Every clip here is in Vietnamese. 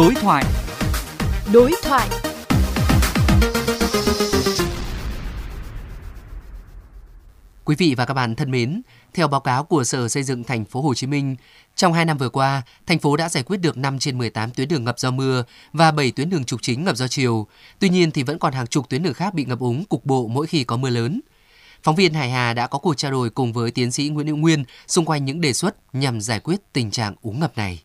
Đối thoại. Đối thoại. Quý vị và các bạn thân mến, theo báo cáo của Sở Xây dựng thành phố Hồ Chí Minh, trong 2 năm vừa qua, thành phố đã giải quyết được 5 trên 18 tuyến đường ngập do mưa và 7 tuyến đường trục chính ngập do chiều. Tuy nhiên thì vẫn còn hàng chục tuyến đường khác bị ngập úng cục bộ mỗi khi có mưa lớn. Phóng viên Hải Hà đã có cuộc trao đổi cùng với tiến sĩ Nguyễn Hữu Nguyên xung quanh những đề xuất nhằm giải quyết tình trạng úng ngập này.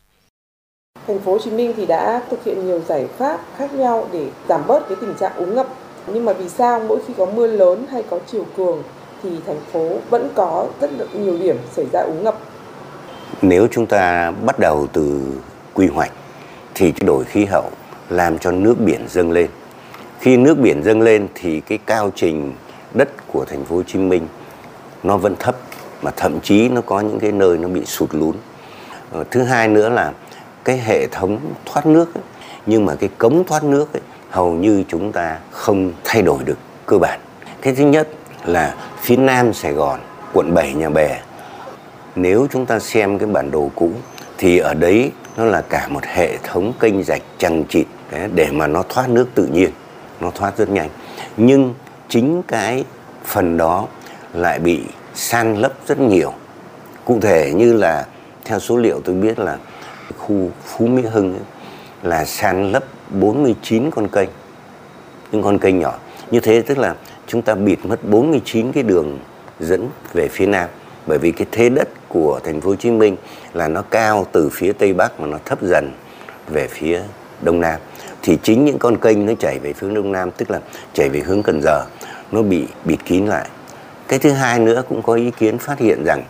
Thành phố Hồ Chí Minh thì đã thực hiện nhiều giải pháp khác nhau để giảm bớt cái tình trạng úng ngập. Nhưng mà vì sao mỗi khi có mưa lớn hay có chiều cường thì thành phố vẫn có rất là nhiều điểm xảy ra úng ngập. Nếu chúng ta bắt đầu từ quy hoạch thì cái đổi khí hậu làm cho nước biển dâng lên. Khi nước biển dâng lên thì cái cao trình đất của thành phố Hồ Chí Minh nó vẫn thấp, mà thậm chí nó có những cái nơi nó bị sụt lún. Ờ, thứ hai nữa là cái hệ thống thoát nước ấy, nhưng mà cái cống thoát nước ấy, hầu như chúng ta không thay đổi được cơ bản. Cái thứ nhất là phía nam Sài Gòn, quận 7 Nhà Bè. Nếu chúng ta xem cái bản đồ cũ thì ở đấy nó là cả một hệ thống kênh rạch chằng chịt để mà nó thoát nước tự nhiên, nó thoát rất nhanh. Nhưng chính cái phần đó lại bị san lấp rất nhiều. Cụ thể như là theo số liệu tôi biết là khu Phú Mỹ Hưng ấy, là san lấp 49 con kênh. Những con kênh nhỏ. Như thế tức là chúng ta bịt mất 49 cái đường dẫn về phía nam bởi vì cái thế đất của thành phố Hồ Chí Minh là nó cao từ phía tây bắc mà nó thấp dần về phía đông nam thì chính những con kênh nó chảy về phía đông nam tức là chảy về hướng Cần Giờ nó bị bịt kín lại cái thứ hai nữa cũng có ý kiến phát hiện rằng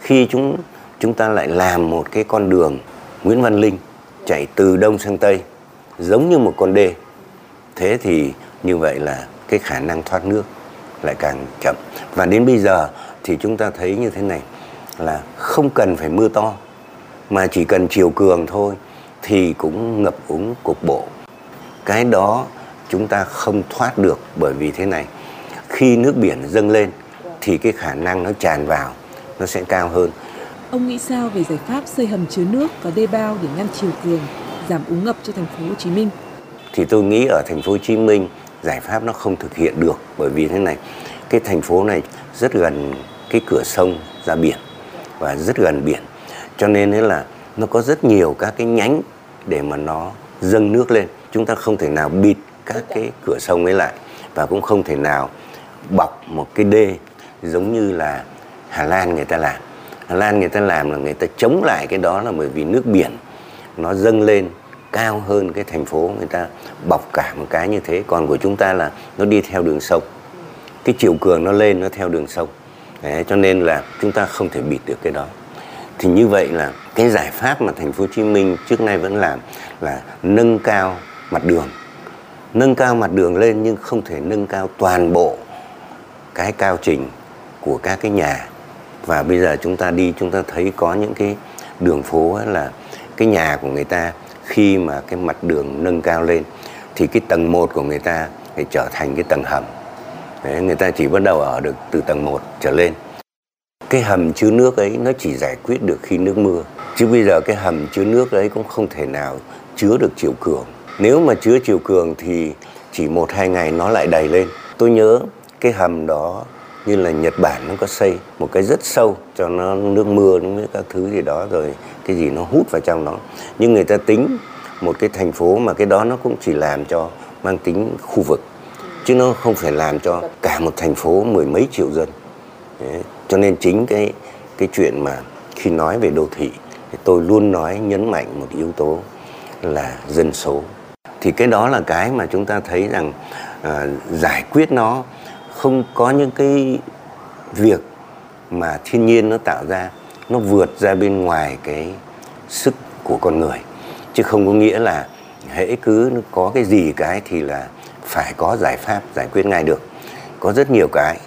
khi chúng chúng ta lại làm một cái con đường Nguyễn Văn Linh chạy từ đông sang tây, giống như một con đê. Thế thì như vậy là cái khả năng thoát nước lại càng chậm. Và đến bây giờ thì chúng ta thấy như thế này, là không cần phải mưa to, mà chỉ cần chiều cường thôi thì cũng ngập úng cục bộ. Cái đó chúng ta không thoát được bởi vì thế này, khi nước biển dâng lên thì cái khả năng nó tràn vào nó sẽ cao hơn. Ông nghĩ sao về giải pháp xây hầm chứa nước và đê bao để ngăn chiều cường, giảm úng ngập cho thành phố Hồ Chí Minh? thì tôi nghĩ ở thành phố Hồ Chí Minh giải pháp nó không thực hiện được bởi vì thế này cái thành phố này rất gần cái cửa sông ra biển và rất gần biển. Cho nên đấy là nó có rất nhiều các cái nhánh để mà nó dâng nước lên. Chúng ta không thể nào bịt các cái cửa sông ấy lại và cũng không thể nào bọc một cái đê giống như là Hà Lan người ta làm Hà Lan người ta làm là người ta chống lại cái đó là bởi vì nước biển nó dâng lên cao hơn cái thành phố người ta bọc cả một cái như thế. Còn của chúng ta là nó đi theo đường sông. Cái chiều cường nó lên nó theo đường sông. Đấy, cho nên là chúng ta không thể bịt được cái đó. Thì như vậy là cái giải pháp mà thành phố Hồ Chí Minh trước nay vẫn làm là nâng cao mặt đường. Nâng cao mặt đường lên nhưng không thể nâng cao toàn bộ cái cao trình của các cái nhà và bây giờ chúng ta đi chúng ta thấy có những cái đường phố là cái nhà của người ta khi mà cái mặt đường nâng cao lên thì cái tầng 1 của người ta phải trở thành cái tầng hầm. Đấy, người ta chỉ bắt đầu ở được từ tầng 1 trở lên. Cái hầm chứa nước ấy nó chỉ giải quyết được khi nước mưa. Chứ bây giờ cái hầm chứa nước ấy cũng không thể nào chứa được chiều cường. Nếu mà chứa chiều cường thì chỉ một hai ngày nó lại đầy lên. Tôi nhớ cái hầm đó như là Nhật Bản nó có xây một cái rất sâu cho nó nước mưa nó với các thứ gì đó rồi cái gì nó hút vào trong đó nhưng người ta tính một cái thành phố mà cái đó nó cũng chỉ làm cho mang tính khu vực chứ nó không phải làm cho cả một thành phố mười mấy triệu dân Đấy. cho nên chính cái cái chuyện mà khi nói về đô thị thì tôi luôn nói nhấn mạnh một yếu tố là dân số thì cái đó là cái mà chúng ta thấy rằng à, giải quyết nó không có những cái việc mà thiên nhiên nó tạo ra, nó vượt ra bên ngoài cái sức của con người. Chứ không có nghĩa là hễ cứ có cái gì cái thì là phải có giải pháp, giải quyết ngay được. Có rất nhiều cái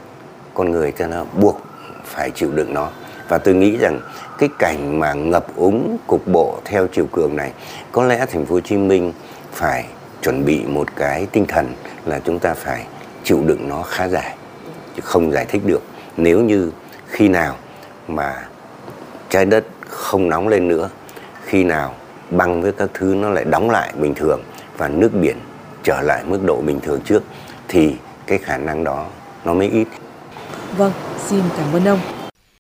con người cho nó buộc phải chịu đựng nó. Và tôi nghĩ rằng cái cảnh mà ngập úng cục bộ theo chiều cường này, có lẽ thành phố Hồ Chí Minh phải chuẩn bị một cái tinh thần là chúng ta phải chịu đựng nó khá dài chứ không giải thích được nếu như khi nào mà trái đất không nóng lên nữa khi nào băng với các thứ nó lại đóng lại bình thường và nước biển trở lại mức độ bình thường trước thì cái khả năng đó nó mới ít. Vâng, xin cảm ơn ông.